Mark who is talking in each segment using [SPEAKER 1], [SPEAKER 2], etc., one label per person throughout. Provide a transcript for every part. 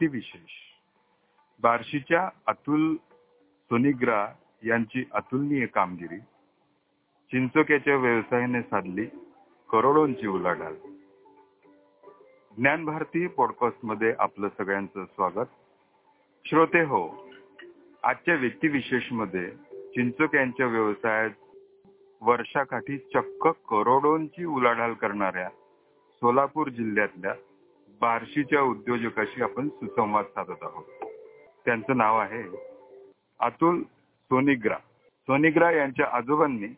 [SPEAKER 1] व्यक्तिविशेष बार्शीच्या अतुल सोनिग्रा यांची अतुलनीय कामगिरी चिंचोक्याच्या व्यवसायाने साधली करोडोंची उलाढाल. ज्ञान भारती पॉडकास्टमध्ये आपलं सगळ्यांचं स्वागत. श्रोते हो आजच्या व्यक्तिविशेषमध्ये चिंचोक यांच्या व्यवसायात वर्षाकाठी चक्क करोडोंची उलाढाल करणाऱ्या सोलापूर जिल्ह्यातल्या बार्शीच्या उद्योजकाशी आपण सुसंवाद साधत आहोत. त्यांचं नाव आहे अतुल सोनिग्रा. सोनिग्रा यांच्या आजोबांनी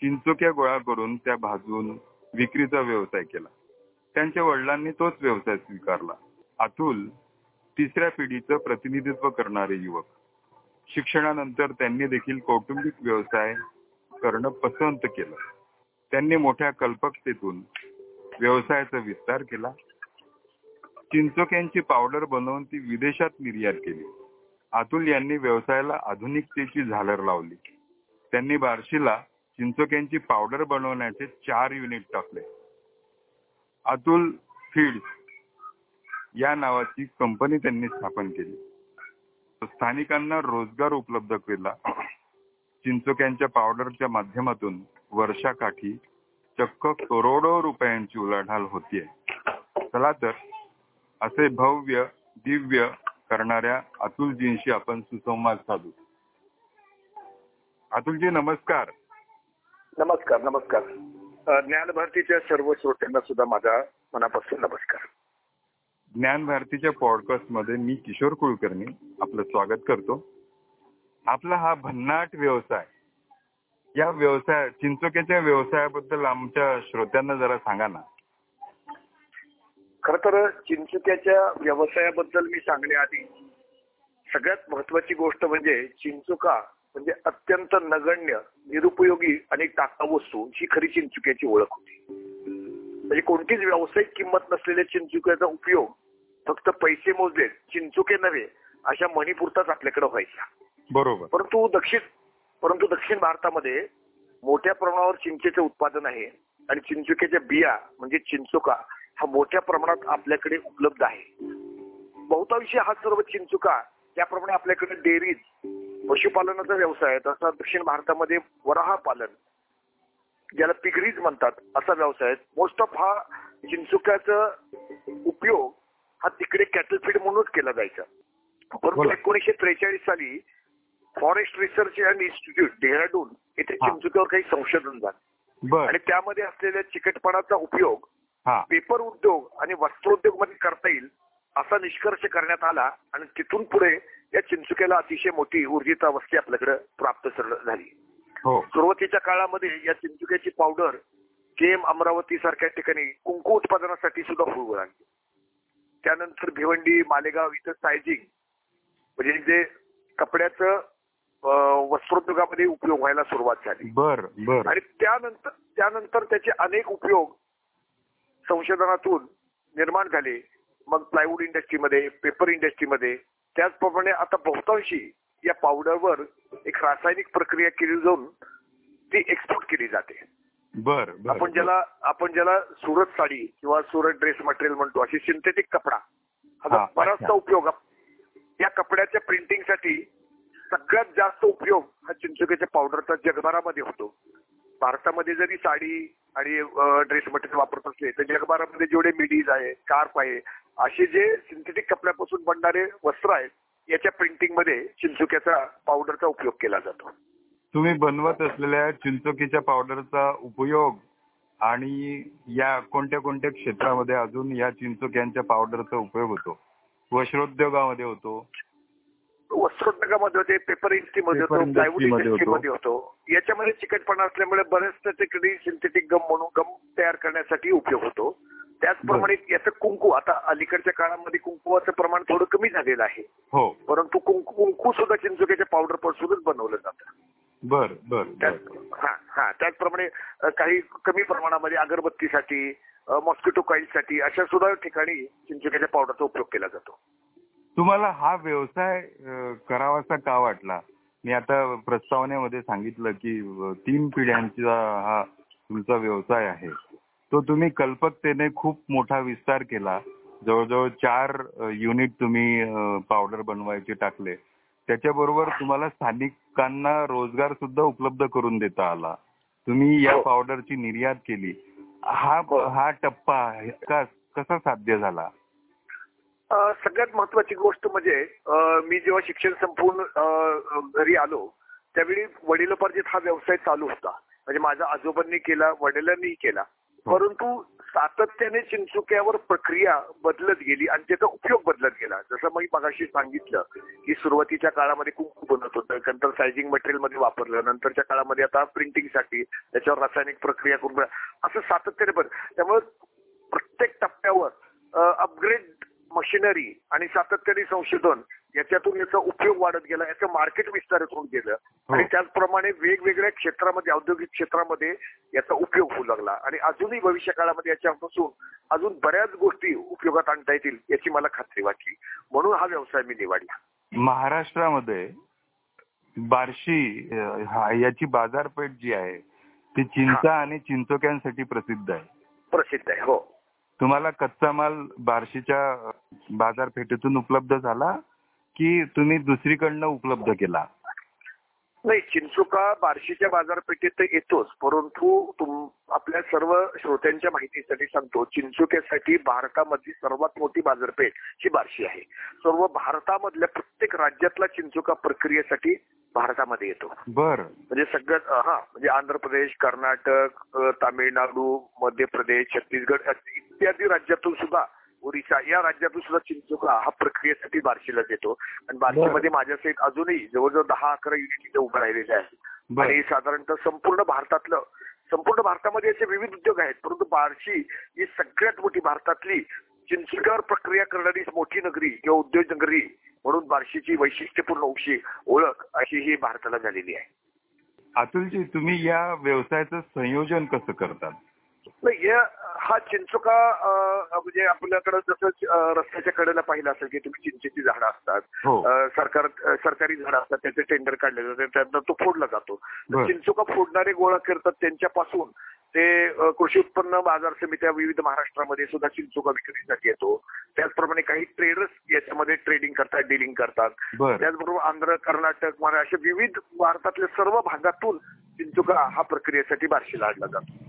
[SPEAKER 1] चिंचोक्या गोळा करून त्या भाजून विक्रीचा व्यवसाय केला. त्यांच्या वडिलांनी तोच व्यवसाय स्वीकारला. अतुल तिसऱ्या पिढीचं प्रतिनिधित्व करणारे युवक. शिक्षणानंतर त्यांनी देखील कौटुंबिक व्यवसाय करणं पसंत केलं. त्यांनी मोठ्या कल्पकतेतून व्यवसायाचा विस्तार केला. चिंचोक्यांची पावडर बनवून ती विदेशात निर्यात केली. अतुल यांनी व्यवसायाला आधुनिकतेची झालर लावली. त्यांनी बार्शीला चिंचोक्यांची पावडर बनवण्याचे चार युनिट टाकले. अतुल फीड या नावाची कंपनी त्यांनी स्थापन केली. स्थानिकांना रोजगार उपलब्ध केला. चिंचोक्यांच्या पावडरच्या माध्यमातून वर्षाकाठी चक्क करोडो रुपयांची उलाढाल होतीये. चला तर असे भव्य दिव्य करणाऱ्या अतुलजींशी आपण सुसंवाद साधू. अतुलजी नमस्कार.
[SPEAKER 2] नमस्कार नमस्कार. अ, ज्ञानभारतीच्या सर्व श्रोत्यांना सुद्धा माझा मनापासून नमस्कार.
[SPEAKER 1] ज्ञान भारतीच्या पॉडकास्टमध्ये मी किशोर कुलकर्णी आपलं स्वागत करतो. आपला हा भन्नाट व्यवसाय या व्यवसाय चिंचोक्याच्या व्यवसायाबद्दल आमच्या श्रोत्यांना जरा सांगा ना.
[SPEAKER 2] खर तर चिंचुक्याच्या व्यवसायाबद्दल मी सांगण्याआधी सगळ्यात महत्वाची गोष्ट म्हणजे चिंचुका म्हणजे अत्यंत नगण्य निरुपयोगी आणि टाका वस्तू ही खरी चिंचुक्याची ओळख होती. म्हणजे कोणतीच व्यावसायिक किंमत नसलेल्या चिंचुक्याचा उपयोग फक्त पैसे मोजले चिंचुके नव्हे अशा मणिपुरताच आपल्याकडे व्हायचा.
[SPEAKER 1] बरोबर.
[SPEAKER 2] परंतु दक्षिण परंतु दक्षिण भारतामध्ये मोठ्या प्रमाणावर चिंचेचे उत्पादन आहे आणि चिंचुक्याच्या बिया म्हणजे चिंचुका हा मोठ्या प्रमाणात आपल्याकडे उपलब्ध आहे. बहुतांशी हा सर्व चिंचुका त्याप्रमाणे आपल्याकडे डेअरीज पशुपालनाचा व्यवसाय आहे. तसा दक्षिण भारतामध्ये वराह पालन ज्याला पिगरीज म्हणतात असा व्यवसाय आहे. मोस्ट ऑफ हा चिंचुक्याचा उपयोग हा तिकडे कॅटल फीड म्हणूनच केला जायचा. परंतु
[SPEAKER 1] बोला.
[SPEAKER 2] एकोणीसशे त्रेचाळीस साली forest research and institute Dehradun येथे. चिंचुक्यावर काही संशोधन झालं. आणि त्यामध्ये असलेल्या चिकटपणाचा उपयोग पेपर उद्योग आणि वस्त्रोद्योगमध्ये करता येईल असा निष्कर्ष करण्यात आला आणि तिथून पुढे या चिंचुक्याला अतिशय मोठी ऊर्जित अवस्थी आपल्याकडे प्राप्त झाली.
[SPEAKER 1] हो.
[SPEAKER 2] सुरुवातीच्या काळामध्ये या चिंचुक्याची पावडर केम अमरावती सारख्या ठिकाणी कुंकू उत्पादनासाठी सुद्धा होऊ लागली. त्यानंतर भिवंडी मालेगाव इथं सायझिंग म्हणजे जे कपड्याचं वस्त्रोद्योगामध्ये उपयोग व्हायला सुरुवात झाली.
[SPEAKER 1] बर बर.
[SPEAKER 2] आणि त्यानंतर त्यानंतर त्याचे अनेक उपयोग संशोधनातून निर्माण झाले. मग प्लायवूड इंडस्ट्रीमध्ये पेपर इंडस्ट्रीमध्ये त्याचप्रमाणे आता बहुतांशी या पावडरवर एक रासायनिक प्रक्रिया केली जाऊन ती एक्सपोर्ट केली जाते.
[SPEAKER 1] बर
[SPEAKER 2] आपण ज्याला आपण ज्याला सुरत साडी किंवा सुरत ड्रेस मटेरियल म्हणतो अशी सिंथेटिक कपडा
[SPEAKER 1] हा,
[SPEAKER 2] बराचसा. उपयोग या कपड्याच्या प्रिंटिंगसाठी सगळ्यात जास्त उपयोग हा चिंचुक्याच्या पावडरचा जगभरामध्ये होतो. भारतामध्ये जरी साडी आणि ड्रेस मटेरियल वापरत असले तर जगभरामध्ये जेवढे मिडीज आहे कार्प आहे असे जे सिंथेटिक कपड्यापासून बनणारे वस्त्र आहेत याच्या प्रिंटिंगमध्ये चिंचुक्याचा पावडरचा उपयोग केला जातो.
[SPEAKER 1] तुम्ही बनवत असलेल्या चिंचोकीच्या पावडरचा उपयोग आणि या कोणत्या कोणत्या क्षेत्रामध्ये अजून या चिंचोक्यांच्या पावडरचा उपयोग होतो? वस्त्रोद्योगामध्ये होतो
[SPEAKER 2] वस्त्रोद्योगामध्ये होते पेपर इंडस्ट्रीमध्ये होतो प्लायवूड इंडस्ट्रीमध्ये होतो. याच्यामध्ये चिकटपणा असल्यामुळे बरेच त्याच्याकडे सिंथेटिक गम म्हणून गम तयार करण्यासाठी उपयोग होतो. त्याचप्रमाणे याचं कुंकू आता अलीकडच्या काळामध्ये कुंकुवाचं प्रमाण थोडं कमी झालेलं आहे.
[SPEAKER 1] हो.
[SPEAKER 2] परंतु कुंकू कुंकू सुद्धा चिंचुक्याच्या पावडर पासूनच बनवलं जातं.
[SPEAKER 1] बर बर
[SPEAKER 2] त्याच हा हा. त्याचप्रमाणे काही कमी प्रमाणामध्ये अगरबत्तीसाठी मॉस्किटो साठी अशा सुद्धा ठिकाणी चिंचुक्याच्या पावडरचा उपयोग केला जातो.
[SPEAKER 1] तुम्हाला हा व्यवसाय करावासा का वाटला? मी आता प्रस्तावनेमध्ये सांगितलं की तीन पिढ्यांचा हा तुमचा व्यवसाय आहे. तो तुम्ही कल्पकतेने खूप मोठा विस्तार केला. जवळजवळ चार युनिट तुम्ही पावडर बनवायचे टाकले. त्याच्याबरोबर तुम्हाला स्थानिकांना रोजगार सुद्धा उपलब्ध करून देता आला. तुम्ही या
[SPEAKER 2] हो.
[SPEAKER 1] पावडरची निर्यात केली. हा
[SPEAKER 2] हो.
[SPEAKER 1] हा टप्पा कसा साध्य झाला?
[SPEAKER 2] सगळ्यात महत्वाची गोष्ट म्हणजे मी जेव्हा शिक्षण अ, घरी आलो त्यावेळी वडिलोपार्जित हा व्यवसाय चालू होता. म्हणजे माझ्या आजोबांनी केला वडिलांनीही केला.
[SPEAKER 1] हो.
[SPEAKER 2] परंतु सातत्याने चिंचुक्यावर प्रक्रिया बदलत गेली आणि त्याचा उपयोग बदलत गेला. जसं मी मगाशी सांगितलं की सुरुवातीच्या काळामध्ये कुंकू बनत होतं नंतर सायझिंग मटेरियलमध्ये वापरलं नंतरच्या काळामध्ये आता प्रिंटिंगसाठी त्याच्यावर रासायनिक प्रक्रिया करून असं सातत्याने बदल त्यामुळे प्रत्येक टप्प्यावर अपग्रेड मशिनरी आणि सातत्याने संशोधन याच्यातून याचा उपयोग वाढत गेला याचं मार्केट विस्तारित होऊन गेलं. आणि त्याचप्रमाणे वेगवेगळ्या क्षेत्रामध्ये औद्योगिक क्षेत्रामध्ये याचा उपयोग होऊ लागला. आणि अजूनही भविष्य काळामध्ये याच्यापासून अजून बऱ्याच गोष्टी उपयोगात आणता येतील याची मला खात्री वाटली. म्हणून हा व्यवसाय मी निवडला.
[SPEAKER 1] महाराष्ट्रामध्ये बार्शी हा- याची बाजारपेठ जी आहे ती चिंचा आणि चिंचोक्यांसाठी प्रसिद्ध आहे.
[SPEAKER 2] प्रसिद्ध आहे हो.
[SPEAKER 1] तुम्हाला कच्चा माल बार्शीच्या बाजारपेठेतून उपलब्ध झाला की तुम्ही दुसरीकडनं उपलब्ध केला?
[SPEAKER 2] नाही चिंचुका बार्शीच्या बाजारपेठेत येतोच परंतु तुम आपल्या सर्व श्रोत्यांच्या माहितीसाठी सांगतो चिंचुक्यासाठी भारतामधली सर्वात मोठी बाजारपेठ ही बार्शी आहे. सर्व भारतामधल्या प्रत्येक राज्यातला चिंचुका प्रक्रियेसाठी भारतामध्ये येतो.
[SPEAKER 1] बर.
[SPEAKER 2] म्हणजे सगळ्यात हा म्हणजे आंध्र प्रदेश कर्नाटक तामिळनाडू मध्य प्रदेश छत्तीसगड इत्यादी राज्यातून सुद्धा ओडिशा या राज्यातून सुद्धा चिंचुका हा प्रक्रियेसाठी बार्शीला येतो आणि बार्शीमध्ये माझ्या सहित अजूनही जवळजवळ दहा अकरा युनिट इथे उभं राहिलेले आहेत. आणि साधारणतः संपूर्ण भारतातलं संपूर्ण भारतामध्ये असे विविध उद्योग आहेत. परंतु बार्शी ही सगळ्यात मोठी भारतातली चिंचुक्यावर प्रक्रिया करणारी मोठी नगरी किंवा उद्योग नगरी म्हणून बार्शीची वैशिष्ट्यपूर्ण उशी ओळख अशी ही भारताला झालेली आहे.
[SPEAKER 1] अतुलजी तुम्ही या व्यवसायाचं संयोजन कसं करतात?
[SPEAKER 2] नाही हा चिंचुका म्हणजे आपल्याकडे जसं रस्त्याच्या कडेला पाहिलं असेल की तुम्ही चिंचेची झाडं असतात
[SPEAKER 1] हो.
[SPEAKER 2] सरकार सरकारी झाडं असतात त्याचे टेंडर काढले जाते त्यानंतर तो फोडला जातो. चिंचुका फोडणारे गोळा करतात त्यांच्यापासून ते कृषी उत्पन्न बाजार समित्या विविध महाराष्ट्रामध्ये सुद्धा चिंचुका विक्रीसाठी येतो. त्याचप्रमाणे काही ट्रेडर्स याच्यामध्ये ट्रेडिंग करतात डिलिंग करतात.
[SPEAKER 1] बर.
[SPEAKER 2] त्याचबरोबर आंध्र कर्नाटक महाराष्ट्र अशा विविध भारतातल्या सर्व भागातून चिंचुका हा प्रक्रियेसाठी बार्शीला आणला जातो.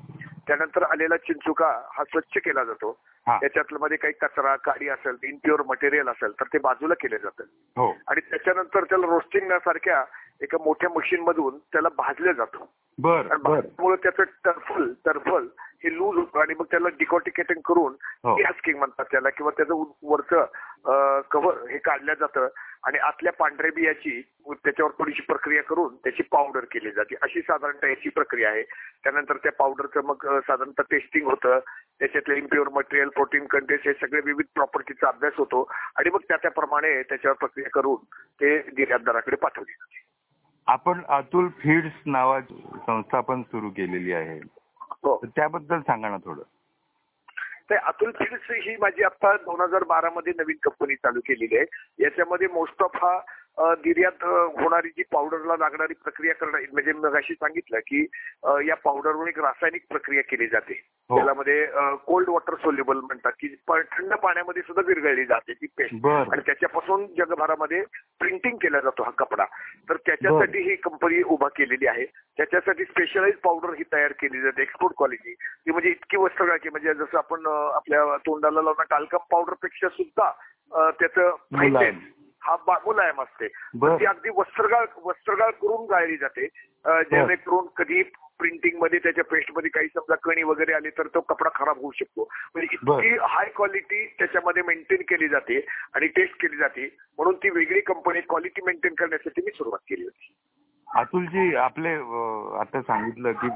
[SPEAKER 2] त्यानंतर आलेला चिंचुका हा स्वच्छ केला जातो.
[SPEAKER 1] हा.
[SPEAKER 2] त्याच्यातल्या मध्ये काही कचरा काडी असेल इनप्युअर मटेरियल असेल तर ते बाजूला केले जातं.
[SPEAKER 1] हो.
[SPEAKER 2] आणि त्याच्यानंतर त्याला रोस्टिंग सारख्या एका मोठ्या मशीन मधून त्याला भाजलं जातं.
[SPEAKER 1] बर.
[SPEAKER 2] त्याचं टर्फल टर्फल हे लूज होतं आणि मग त्याला डिकॉटिकेटिंग करून
[SPEAKER 1] हो.
[SPEAKER 2] गॅस्किंग म्हणतात त्याला किंवा त्याचं वरचं कव्हर हे काढलं जातं आणि आतल्या पांढऱ्या बियाची त्याच्यावर थोडीशी प्रक्रिया करून त्याची पावडर केली जाते. अशी साधारणतः याची प्रक्रिया आहे. त्यानंतर त्या पावडरचं मग साधारणतः टेस्टिंग होतं. त्याच्यातले इम्प्युअर मटेरियल प्रोटीन कंटेंट हे सगळे विविध प्रॉपर्टीचा अभ्यास होतो आणि मग त्या त्याप्रमाणे त्याच्यावर प्रक्रिया करून ते निर्यातदाराकडे पाठवले जाते.
[SPEAKER 1] आपण अतुल फीड्स नावाची संस्था पण सुरू केलेली आहे.
[SPEAKER 2] हो
[SPEAKER 1] तर त्याबद्दल सांगा ना थोडं.
[SPEAKER 2] ते अतुल फिल्ड्स ही माझी आता दोन हजार बारा मध्ये नवीन कंपनी चालू केलेली आहे. याच्यामध्ये मोस्ट ऑफ हा निर्यात होणारी जी पावडरला लागणारी प्रक्रिया करणारी म्हणजे मग अशी सांगितलं की या पावडरवरून एक रासायनिक प्रक्रिया केली जाते.
[SPEAKER 1] हो.
[SPEAKER 2] त्यामध्ये कोल्ड वॉटर सोल्युबल म्हणतात की थंड पाण्यामध्ये सुद्धा विरघळली जाते ती पेस्ट. आणि त्याच्यापासून जगभरामध्ये प्रिंटिंग केला जातो हा कपडा. तर त्याच्यासाठी ही कंपनी उभा केलेली आहे. त्याच्यासाठी स्पेशलाइज पावडर ही तयार केली जाते एक्सपोर्ट क्वालिटी ती म्हणजे इतकी वस्त्रगाळ की म्हणजे जसं आपण आपल्या तोंडाला लावणार टाल्कम पावडरपेक्षा सुद्धा त्याचं हा मुलायम असते.
[SPEAKER 1] बर.
[SPEAKER 2] ती अगदी वस्त्रगाळ वस्त्रगाळ करून गाळली जाते. जेणेकरून कधी प्रिंटिंगमध्ये त्याच्या पेस्टमध्ये काही समजा कणी वगैरे आली तर तो कपडा खराब होऊ शकतो. म्हणजे. इतकी हाय क्वालिटी त्याच्यामध्ये मेंटेन केली जाते आणि टेस्ट केली जाते. म्हणून ती वेगळी कंपनी क्वालिटी मेंटेन करण्यासाठी मी सुरुवात केली होती.
[SPEAKER 1] अतुलजी आपले आता सांगितलं की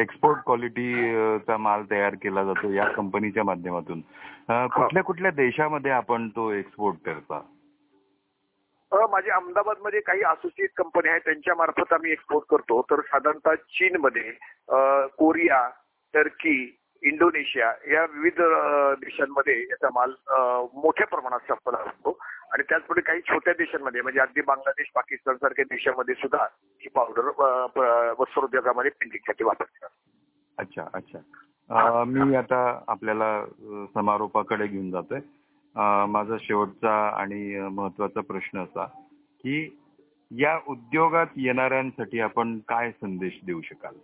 [SPEAKER 1] एक्सपोर्ट क्वालिटीचा माल तयार केला जातो या कंपनीच्या माध्यमातून. कुठल्या कुठल्या देशामध्ये आपण तो एक्सपोर्ट करता?
[SPEAKER 2] माझे अहमदाबादमध्ये काही असोसिएट कंपनी आहेत त्यांच्या मार्फत आम्ही एक्सपोर्ट करतो. तर साधारणतः चीनमध्ये अ, कोरिया टर्की इंडोनेशिया या विविध अ, देशांमध्ये याचा माल अ, मोठ्या प्रमाणात संपला असतो आणि त्याचपुढे काही छोट्या देशांमध्ये म्हणजे अगदी बांगलादेश पाकिस्तान सारख्या देशामध्ये सुद्धा ही पावडर अ, प- वस्त्रोद्योगामध्ये वापरतात.
[SPEAKER 1] अच्छा अच्छा. अ, मी आता आपल्याला अ, समारोपाकडे घेऊन जातोय. माझा शेवटचा आणि महत्त्वाचा प्रश्न असा की या उद्योगात येणाऱ्यांसाठी आपण काय संदेश देऊ शकाल?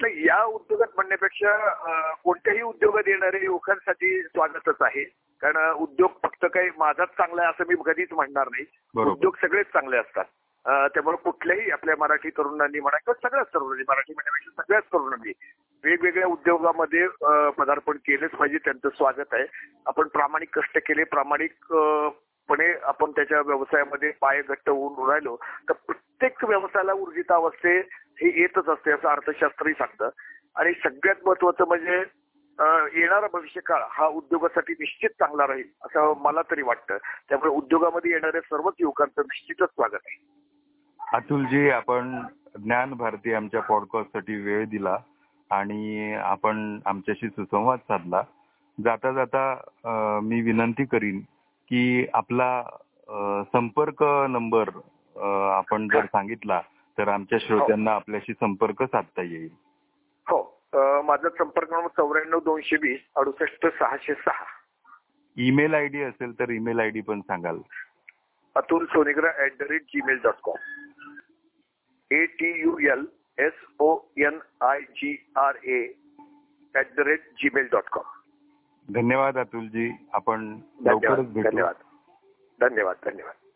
[SPEAKER 2] नाही या उद्योगात म्हणण्यापेक्षा कोणत्याही उद्योगात येणारे युवकांसाठी स्वागतच आहे. कारण उद्योग फक्त काही माझाच चांगला आहे असं मी कधीच म्हणणार नाही. उद्योग सगळेच चांगले असतात. त्यामुळे कुठल्याही आपल्या मराठी तरुणांनी म्हणा किंवा सगळ्याच तरुणांनी मराठी म्हणण्यापेक्षा सगळ्याच तरुणांनी वेगवेगळ्या उद्योगामध्ये पदार्पण केलेच पाहिजे त्यांचं स्वागत आहे. आपण प्रामाणिक कष्ट केले प्रामाणिकपणे आपण त्याच्या व्यवसायामध्ये पाय घट्ट होऊन राहिलो तर प्रत्येक व्यवसायाला ऊर्जित अवस्थे हे येतच असते असं अर्थशास्त्रही सांगतं. आणि सगळ्यात महत्वाचं म्हणजे येणारा भविष्य काळ हा उद्योगासाठी निश्चित चांगला राहील असं मला तरी वाटतं. त्यामुळे उद्योगामध्ये येणाऱ्या सर्वच युवकांचं निश्चितच स्वागत आहे.
[SPEAKER 1] अतुलजी आपण ज्ञान भारती आमच्या पॉडकास्टसाठी वेळ दिला. आणि आपण आमच्याशी सुसंवाद साधला. जाता जाता मी विनंती करीन की आपला संपर्क नंबर आपण जर सांगितला तर आमच्या श्रोत्यांना आपल्याशी संपर्क साधता येईल.
[SPEAKER 2] हो. माझा संपर्क नंबर चौऱ्याण्णव दोनशे वीस अडुसष्ट सहाशे सहा.
[SPEAKER 1] ईमेल आय डी असेल तर ईमेल आय डी पण सांगाल.
[SPEAKER 2] Atul Sonegra at the rate Gmail dot com A T U L S O N I G R A at the rate Gmail dot com
[SPEAKER 1] धन्यवाद अतुलजी. आपण
[SPEAKER 2] धन्यवाद. धन्यवाद. धन्यवाद. धन्यवाद.